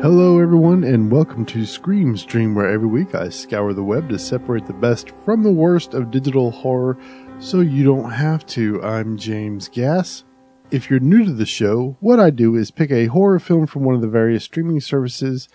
Hello, everyone, and welcome to Scream Stream, where every week I scour the web to separate the best from the worst of digital horror so you don't have to. I'm James Gass. If you're new to the show, what I do is pick a horror film from one of the various streaming services,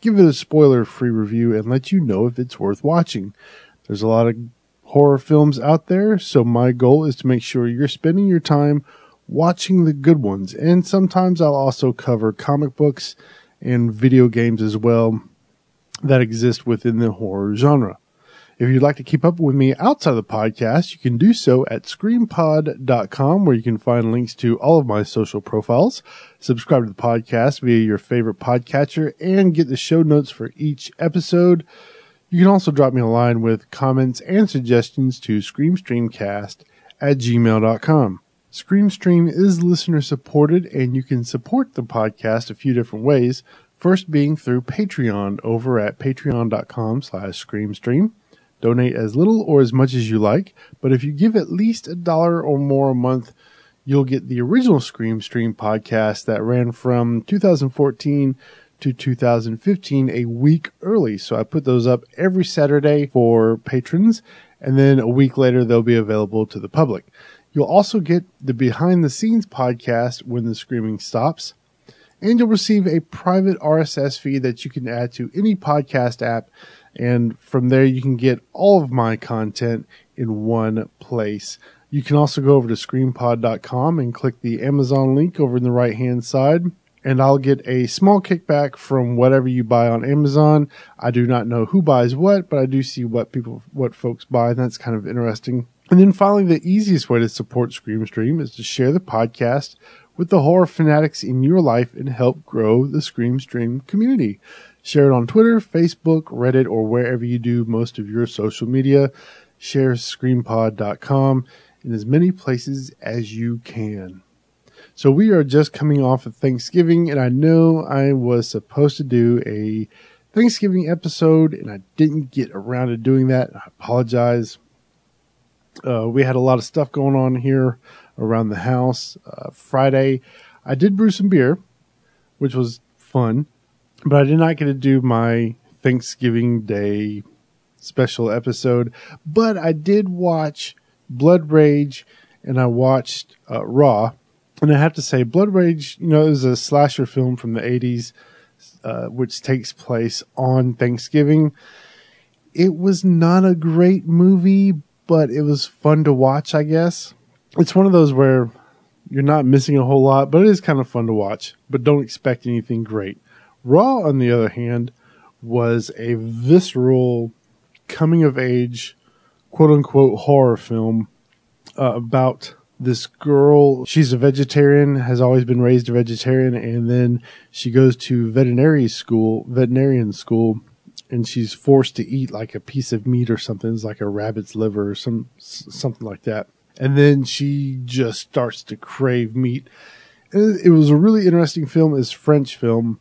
give it a spoiler free review, and let you know if it's worth watching. There's a lot of horror films out there, so my goal is to make sure you're spending your time watching the good ones. And sometimes I'll also cover comic books and video games as well that exist within the horror genre. If you'd like to keep up with me outside of the podcast, you can do so at screampod.com where you can find links to all of my social profiles, subscribe to the podcast via your favorite podcatcher, and get the show notes for each episode. You can also drop me a line with comments and suggestions to screamstreamcast at gmail.com. Screamstream is listener supported and you can support the podcast a few different ways. First being through Patreon over at patreon.com slash screamstream. Donate as little or as much as you like, but if you give at least a dollar or more a month, you'll get the original Scream Stream podcast that ran from 2014 to 2015 a week early. So I put those up every Saturday for patrons, and then a week later they'll be available to the public. You'll also get the behind the scenes podcast when the screaming stops, and you'll receive a private RSS feed that you can add to any podcast app and from there, you can get all of my content in one place. You can also go over to screampod.com and click the Amazon link over in the right hand side. And I'll get a small kickback from whatever you buy on Amazon. I do not know who buys what, but I do see what people, what folks buy. And that's kind of interesting. And then finally, the easiest way to support Scream Stream is to share the podcast with the horror fanatics in your life and help grow the Scream Stream community. Share it on Twitter, Facebook, Reddit, or wherever you do most of your social media. Share screampod.com in as many places as you can. So we are just coming off of Thanksgiving, and I know I was supposed to do a Thanksgiving episode, and I didn't get around to doing that. I apologize. Uh, we had a lot of stuff going on here around the house. Uh, Friday, I did brew some beer, which was fun but I did not get to do my Thanksgiving Day special episode. But I did watch Blood Rage and I watched uh, Raw. And I have to say, Blood Rage, you know, is a slasher film from the 80s, uh, which takes place on Thanksgiving. It was not a great movie, but it was fun to watch, I guess. It's one of those where you're not missing a whole lot, but it is kind of fun to watch. But don't expect anything great. Raw, on the other hand, was a visceral coming of age, quote unquote, horror film uh, about this girl. She's a vegetarian, has always been raised a vegetarian, and then she goes to veterinary school, veterinarian school, and she's forced to eat like a piece of meat or something. It's like a rabbit's liver or some something like that. And then she just starts to crave meat. It was a really interesting film. It's French film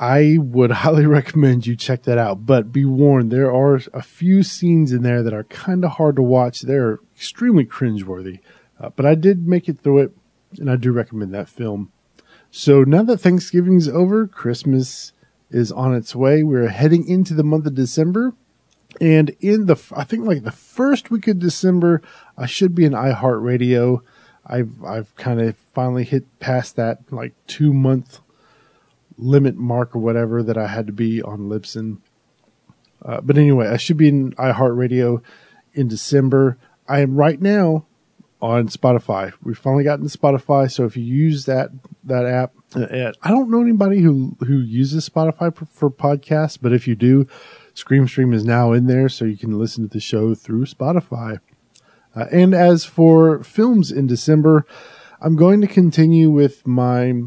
I would highly recommend you check that out. But be warned, there are a few scenes in there that are kind of hard to watch. They're extremely cringeworthy. Uh, but I did make it through it, and I do recommend that film. So now that Thanksgiving's over, Christmas is on its way. We're heading into the month of December. And in the, I think like the first week of December, I should be in iHeartRadio. I've, I've kind of finally hit past that like two month limit mark or whatever that I had to be on Libsyn. Uh, but anyway, I should be in iHeartRadio in December. I am right now on Spotify. We've finally gotten to Spotify, so if you use that that app, I don't know anybody who who uses Spotify for, for podcasts, but if you do, Scream Stream is now in there, so you can listen to the show through Spotify. Uh, and as for films in December, I'm going to continue with my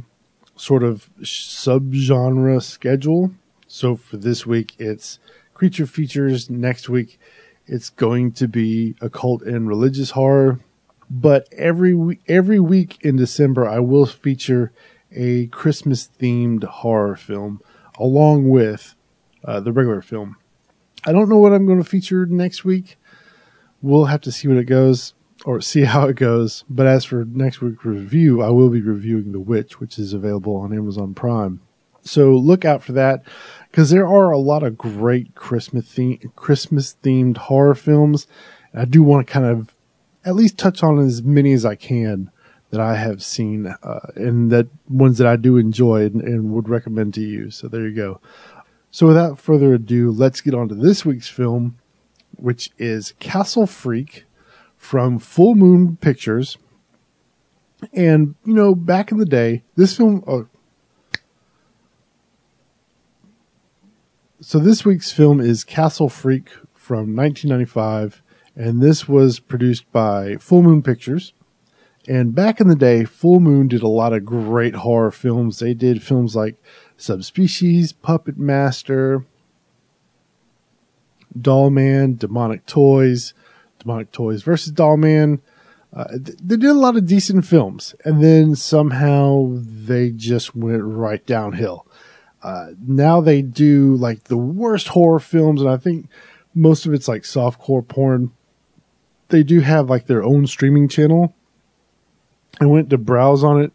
sort of subgenre schedule. So for this week, it's creature features. Next week, it's going to be occult and religious horror. But every every week in December, I will feature a Christmas themed horror film along with uh, the regular film. I don't know what I'm going to feature next week. We'll have to see what it goes or see how it goes. But as for next week's review, I will be reviewing The Witch, which is available on Amazon Prime. So look out for that because there are a lot of great Christmas theme, Christmas themed horror films. I do want to kind of at least touch on as many as I can that I have seen uh, and that ones that I do enjoy and, and would recommend to you. So there you go. So without further ado, let's get on to this week's film, which is Castle Freak from Full Moon Pictures. And, you know, back in the day, this film, uh, so this week's film is Castle Freak from 1995, and this was produced by Full Moon Pictures. And back in the day, Full Moon did a lot of great horror films. They did films like Subspecies, Puppet Master, Doll Man, Demonic Toys, Demonic Toys versus Doll Man. Uh, they did a lot of decent films, and then somehow they just went right downhill. Uh, now they do like the worst horror films, and I think most of it's like softcore porn. They do have like their own streaming channel. I went to browse on it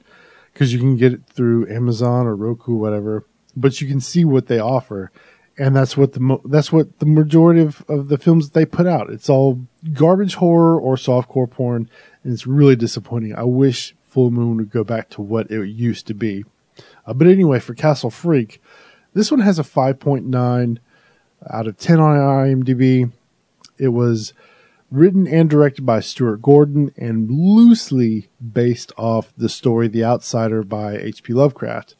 because you can get it through Amazon or Roku, whatever. But you can see what they offer, and that's what the mo- that's what the majority of, of the films they put out. It's all garbage horror or softcore porn, and it's really disappointing. I wish Full Moon would go back to what it used to be. Uh, but anyway, for Castle Freak, this one has a 5.9 out of 10 on IMDb. It was written and directed by Stuart Gordon and loosely based off the story The Outsider by H.P. Lovecraft.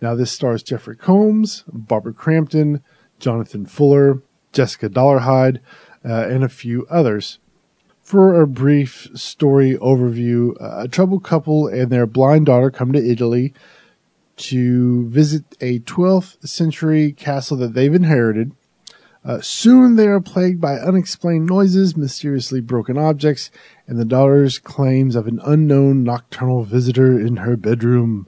Now, this stars Jeffrey Combs, Barbara Crampton, Jonathan Fuller, Jessica Dollarhide, uh, and a few others. For a brief story overview, uh, a troubled couple and their blind daughter come to Italy to visit a 12th century castle that they've inherited. Uh, soon they are plagued by unexplained noises, mysteriously broken objects, and the daughter's claims of an unknown nocturnal visitor in her bedroom.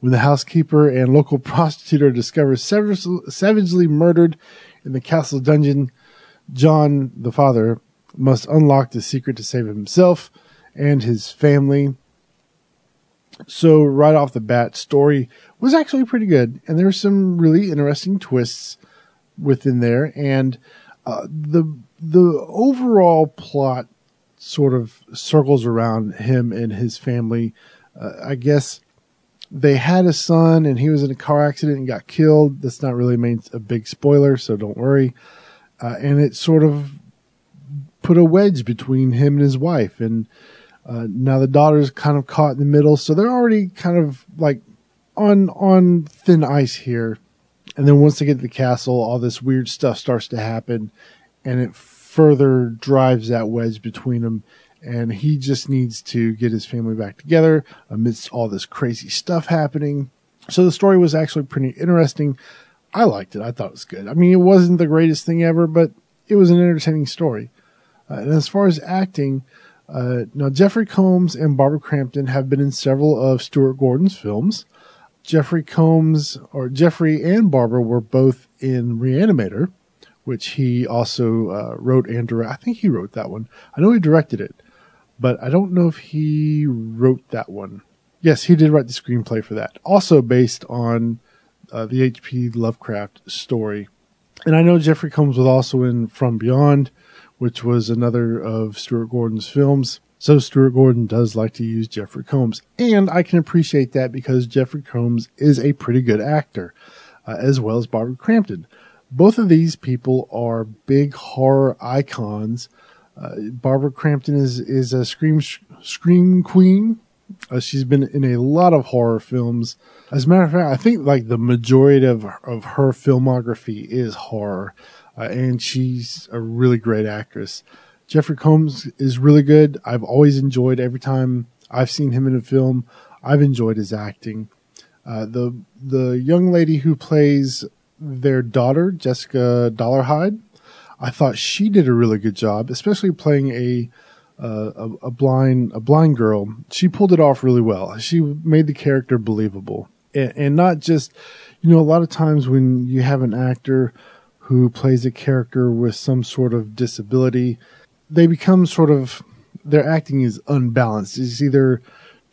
When the housekeeper and local prostitute are discovered savagely murdered in the castle dungeon, John, the father, must unlock the secret to save himself and his family. So right off the bat, story was actually pretty good, and there were some really interesting twists within there, and uh, the the overall plot sort of circles around him and his family. Uh, I guess they had a son, and he was in a car accident and got killed. That's not really a big spoiler, so don't worry. Uh, and it sort of put a wedge between him and his wife, and uh, now the daughter's kind of caught in the middle, so they're already kind of like on on thin ice here. And then once they get to the castle, all this weird stuff starts to happen, and it further drives that wedge between them. And he just needs to get his family back together amidst all this crazy stuff happening. So the story was actually pretty interesting. I liked it. I thought it was good. I mean, it wasn't the greatest thing ever, but it was an entertaining story. Uh, and as far as acting, uh, now, Jeffrey Combs and Barbara Crampton have been in several of Stuart Gordon's films. Jeffrey Combs, or Jeffrey and Barbara, were both in Reanimator, which he also uh, wrote and directed. I think he wrote that one. I know he directed it, but I don't know if he wrote that one. Yes, he did write the screenplay for that. Also based on uh, the H.P. Lovecraft story. And I know Jeffrey Combs was also in From Beyond which was another of Stuart Gordon's films. So Stuart Gordon does like to use Jeffrey Combs, and I can appreciate that because Jeffrey Combs is a pretty good actor, uh, as well as Barbara Crampton. Both of these people are big horror icons. Uh, Barbara Crampton is is a scream scream queen. Uh, she's been in a lot of horror films. As a matter of fact, I think like the majority of of her filmography is horror uh, and she's a really great actress. Jeffrey Combs is really good. I've always enjoyed every time I've seen him in a film. I've enjoyed his acting. Uh, the the young lady who plays their daughter, Jessica Dollarhide, I thought she did a really good job, especially playing a, uh, a a blind a blind girl. She pulled it off really well. She made the character believable, and, and not just you know a lot of times when you have an actor who plays a character with some sort of disability, they become sort of their acting is unbalanced. It's either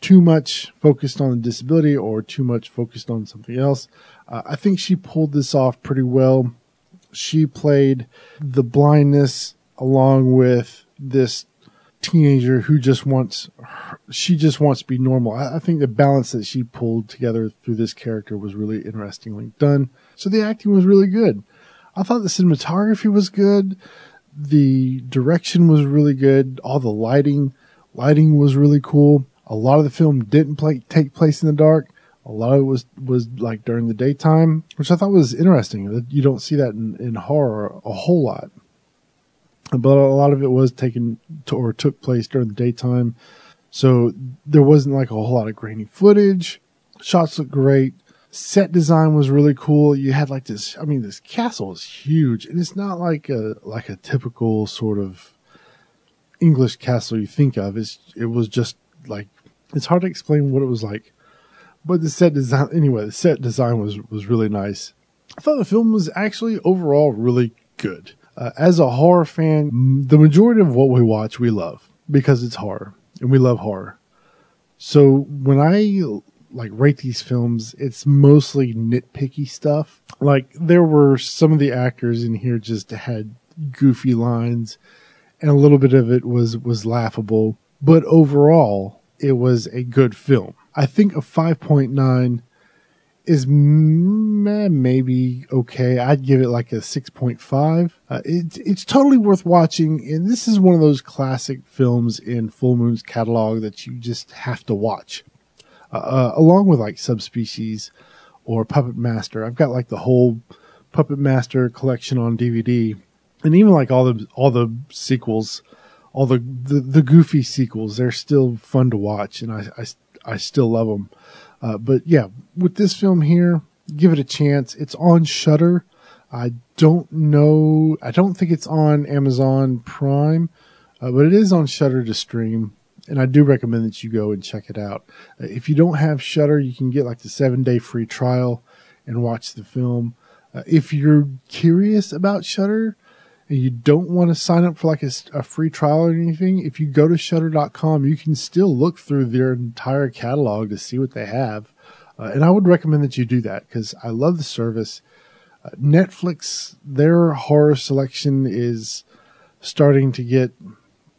too much focused on the disability or too much focused on something else. Uh, I think she pulled this off pretty well. She played the blindness along with this teenager who just wants she just wants to be normal. I, I, think the balance that she pulled together through this character was really interestingly done. So the acting was really good. I thought the cinematography was good. The direction was really good. All the lighting, lighting was really cool. A lot of the film didn't play, take place in the dark. A lot of it was, was like during the daytime, which I thought was interesting. You don't see that in, in horror a whole lot. But a lot of it was taken to, or took place during the daytime. So there wasn't like a whole lot of grainy footage. Shots looked great set design was really cool. You had like this, I mean, this castle is huge and it's not like a, like a typical sort of English castle you think of. It's, it was just like, it's hard to explain what it was like, but the set design, anyway, the set design was, was really nice. I thought the film was actually overall really good. Uh, as a horror fan, the majority of what we watch, we love because it's horror and we love horror. So when I like rate these films, it's mostly nitpicky stuff. Like there were some of the actors in here just had goofy lines and a little bit of it was was laughable, but overall it was a good film. I think a 5.9 is maybe okay. I'd give it like a 6.5. Uh, it's totally worth watching. And this is one of those classic films in Full Moon's catalog that you just have to watch. Uh, along with like subspecies or Puppet Master. I've got like the whole Puppet Master collection on DVD, and even like all the all the sequels, all the the, the goofy sequels. They're still fun to watch, and I I, I still love them. Uh, but yeah, with this film here, give it a chance. It's on Shudder. I don't know. I don't think it's on Amazon Prime, uh, but it is on Shudder to stream and I do recommend that you go and check it out. Uh, if you don't have Shudder, you can get like the seven day free trial and watch the film. Uh, if you're curious about Shudder and you don't want to sign up for like a, a free trial or anything, if you go to Shudder.com, you can still look through their entire catalog to see what they have. Uh, and I would recommend that you do that because I love the service. Uh, Netflix, their horror selection is starting to get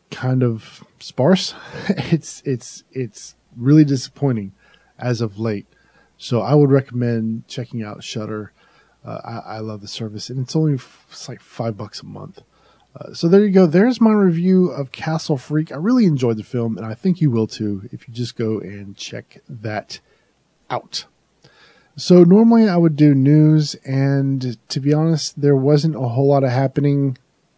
kind of sparse. it's it's it's really disappointing as of late. So I would recommend checking out Shudder. Uh, I, I, love the service, and it's only f- it's like five bucks a month. Uh, so there you go. There's my review of Castle Freak. I really enjoyed the film, and I think you will too if you just go and check that out. So normally I would do news, and to be honest, there wasn't a whole lot of happening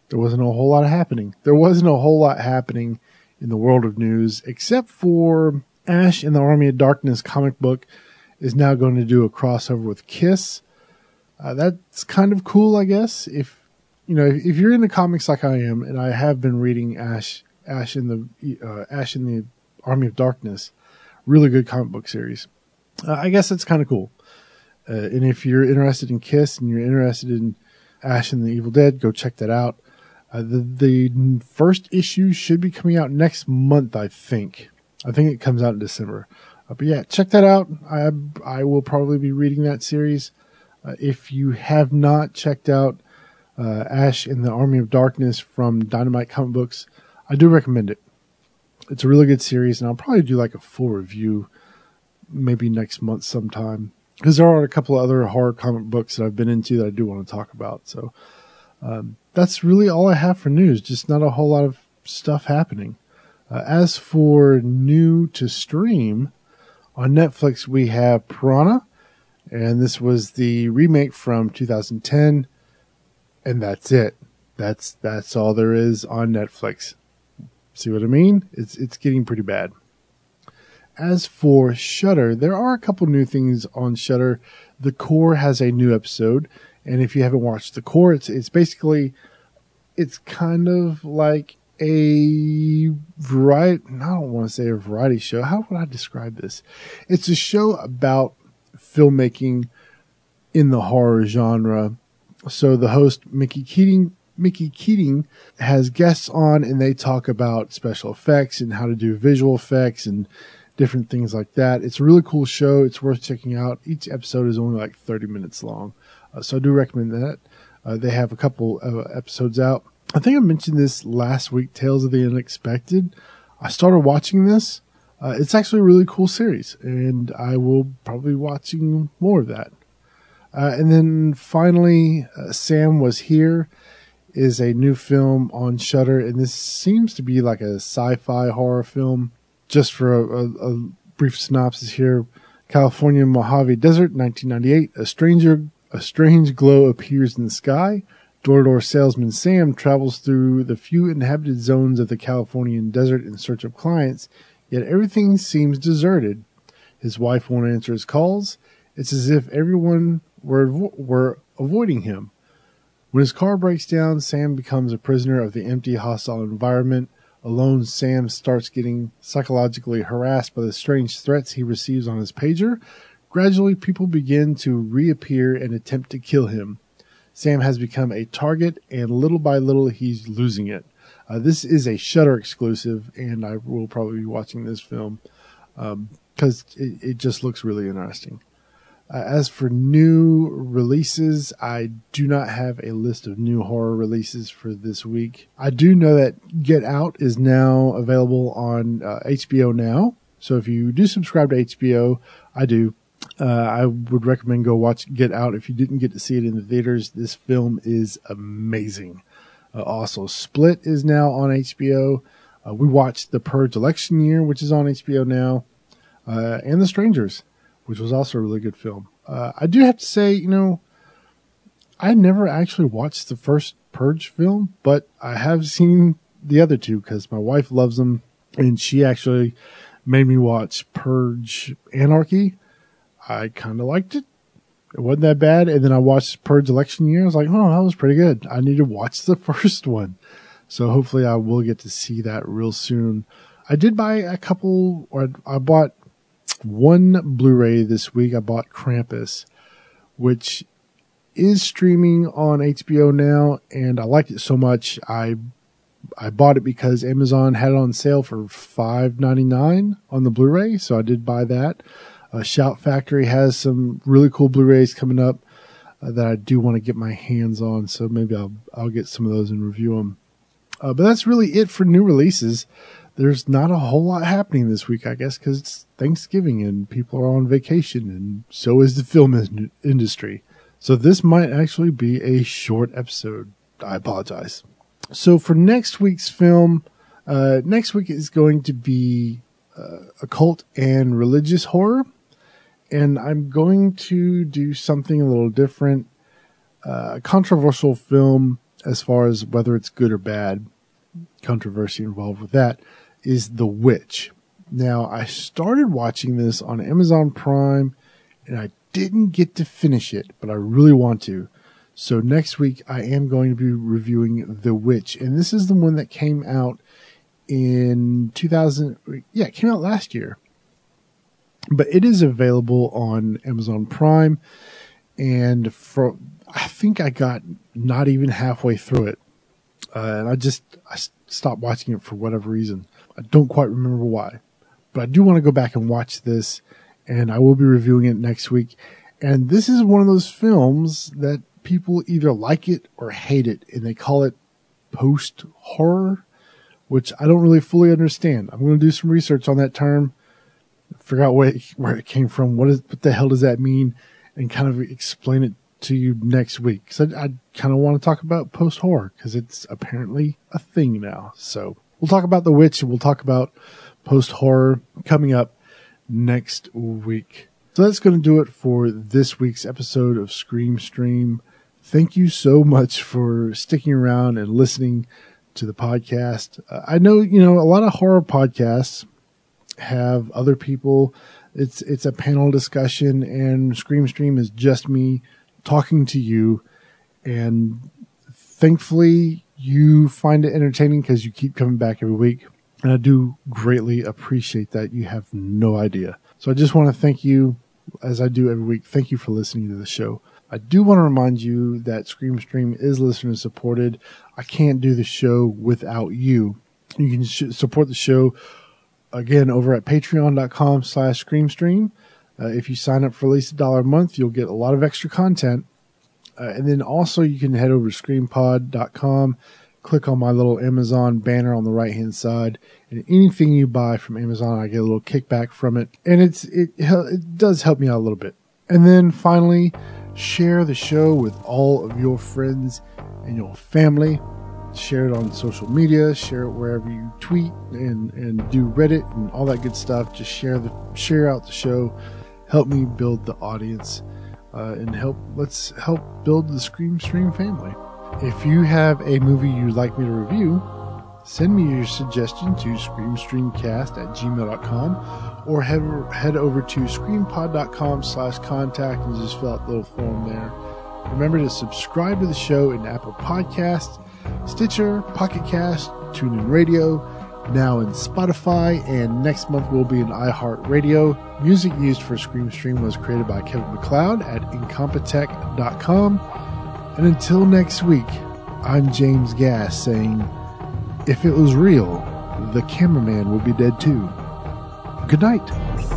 there wasn't a whole lot of happening. There wasn't a whole lot happening in the world of news, except for Ash in the Army of Darkness comic book is now going to do a crossover with Kiss. Uh, that's kind of cool, I guess. If you know, if, if, you're into comics like I am, and I have been reading Ash, Ash in the uh, Ash in the Army of Darkness, really good comic book series. Uh, I guess that's kind of cool. Uh, and if you're interested in Kiss and you're interested in Ash and the Evil Dead, go check that out. Uh, the, the first issue should be coming out next month, I think. I think it comes out in December. Uh, but yeah, check that out. I I will probably be reading that series. Uh, if you have not checked out uh, Ash in the Army of Darkness from Dynamite Comic Books, I do recommend it. It's a really good series, and I'll probably do like a full review maybe next month sometime. Because there are a couple of other horror comic books that I've been into that I do want to talk about. So um, that's really all I have for news. Just not a whole lot of stuff happening. Uh, as for new to stream on Netflix, we have Piranha, and this was the remake from 2010, and that's it. That's that's all there is on Netflix. See what I mean? It's it's getting pretty bad. As for Shudder, there are a couple new things on Shudder. The Core has a new episode. And if you haven't watched The Core, it's it's basically it's kind of like a variety. I don't want to say a variety show. How would I describe this? It's a show about filmmaking in the horror genre. So the host Mickey Keating Mickey Keating has guests on and they talk about special effects and how to do visual effects and different things like that. It's a really cool show. It's worth checking out. Each episode is only like 30 minutes long. Uh, so I do recommend that. Uh, they have a couple of episodes out. I think I mentioned this last week, Tales of the Unexpected. I started watching this. Uh, it's actually a really cool series, and I will probably be watching more of that. Uh, and then finally, uh, Sam was here is a new film on Shudder, and this seems to be like a sci-fi horror film. Just for a, a, a brief synopsis here, California Mojave Desert, 1998. A stranger, a strange glow appears in the sky. Door-to-door salesman Sam travels through the few inhabited zones of the Californian desert in search of clients, yet everything seems deserted. His wife won't answer his calls. It's as if everyone were, were avoiding him. When his car breaks down, Sam becomes a prisoner of the empty, hostile environment. Alone, Sam starts getting psychologically harassed by the strange threats he receives on his pager. Gradually, people begin to reappear and attempt to kill him. Sam has become a target, and little by little, he's losing it. Uh, this is a Shudder exclusive, and I will probably be watching this film because um, it, it just looks really interesting. Uh, as for new releases, I do not have a list of new horror releases for this week. I do know that Get Out is now available on uh, HBO Now. So if you do subscribe to HBO, I do. Uh, I would recommend go watch Get Out if you didn't get to see it in the theaters. This film is amazing. Uh, also, Split is now on HBO. Uh, we watched The Purge Election Year, which is on HBO now, uh, and The Strangers which was also a really good film. Uh, I do have to say, you know, I never actually watched the first Purge film, but I have seen the other two because my wife loves them, and she actually made me watch Purge Anarchy. I kind of liked it. It wasn't that bad. And then I watched Purge Election Year. I was like, oh, that was pretty good. I need to watch the first one. So hopefully I will get to see that real soon. I did buy a couple, or I bought one Blu-ray this week. I bought Krampus, which is streaming on HBO now, and I liked it so much I I bought it because Amazon had it on sale for five ninety nine on the Blu-ray, so I did buy that. Uh, Shout Factory has some really cool Blu-rays coming up uh, that I do want to get my hands on, so maybe I'll I'll get some of those and review them. Uh, but that's really it for new releases there's not a whole lot happening this week, I guess, because it's Thanksgiving and people are on vacation, and so is the film in- industry. So this might actually be a short episode. I apologize. So for next week's film, uh, next week is going to be uh, occult and religious horror, and I'm going to do something a little different. Uh, controversial film as far as whether it's good or bad. Controversy involved with that is The Witch. Now, I started watching this on Amazon Prime and I didn't get to finish it, but I really want to. So next week I am going to be reviewing The Witch, and this is the one that came out in 2000. Yeah, it came out last year, but it is available on Amazon Prime, and for I think I got not even halfway through it, uh, and I just I stopped watching it for whatever reason. I don't quite remember why, but I do want to go back and watch this, and I will be reviewing it next week. And this is one of those films that people either like it or hate it, and they call it post horror, which I don't really fully understand. I'm going to do some research on that term, figure out where it, where it came from, what is what the hell does that mean, and kind of explain it to you next week. Because I, I kind of want to talk about post horror because it's apparently a thing now. So We'll talk about The Witch. We'll talk about post horror coming up next week. So that's going to do it for this week's episode of Scream Stream. Thank you so much for sticking around and listening to the podcast. Uh, I know, you know, a lot of horror podcasts have other people. It's, it's a panel discussion and Scream Stream is just me talking to you. And thankfully you find it entertaining because you keep coming back every week. And I do greatly appreciate that. You have no idea. So I just want to thank you, as I do every week. Thank you for listening to the show. I do want to remind you that Scream Stream is listener supported. I can't do the show without you. You can sh- support the show again over at patreon.com slash screamstream. Uh, if you sign up for at least a dollar a month, you'll get a lot of extra content. Uh, and then also you can head over to screampod.com, click on my little Amazon banner on the right hand side, and anything you buy from Amazon, I get a little kickback from it. And it's, it, it does help me out a little bit. And then finally, share the show with all of your friends and your family share it on social media, share it wherever you tweet and, and do Reddit and all that good stuff. Just share the share out the show. Help me build the audience uh, and help let's help build the Scream Stream family. If you have a movie you'd like me to review, send me your suggestion to screamstreamcast at gmail.com or head, head over to screampod.com slash contact and just fill out the little form there. Remember to subscribe to the show in Apple Podcasts Stitcher, Pocket Cast, TuneIn Radio, now in Spotify, and next month will be in iHeartRadio. Music used for Scream Stream was created by Kevin MacLeod at Incompetech.com. And until next week, I'm James Gass saying, if it was real, the cameraman would be dead too. Good night.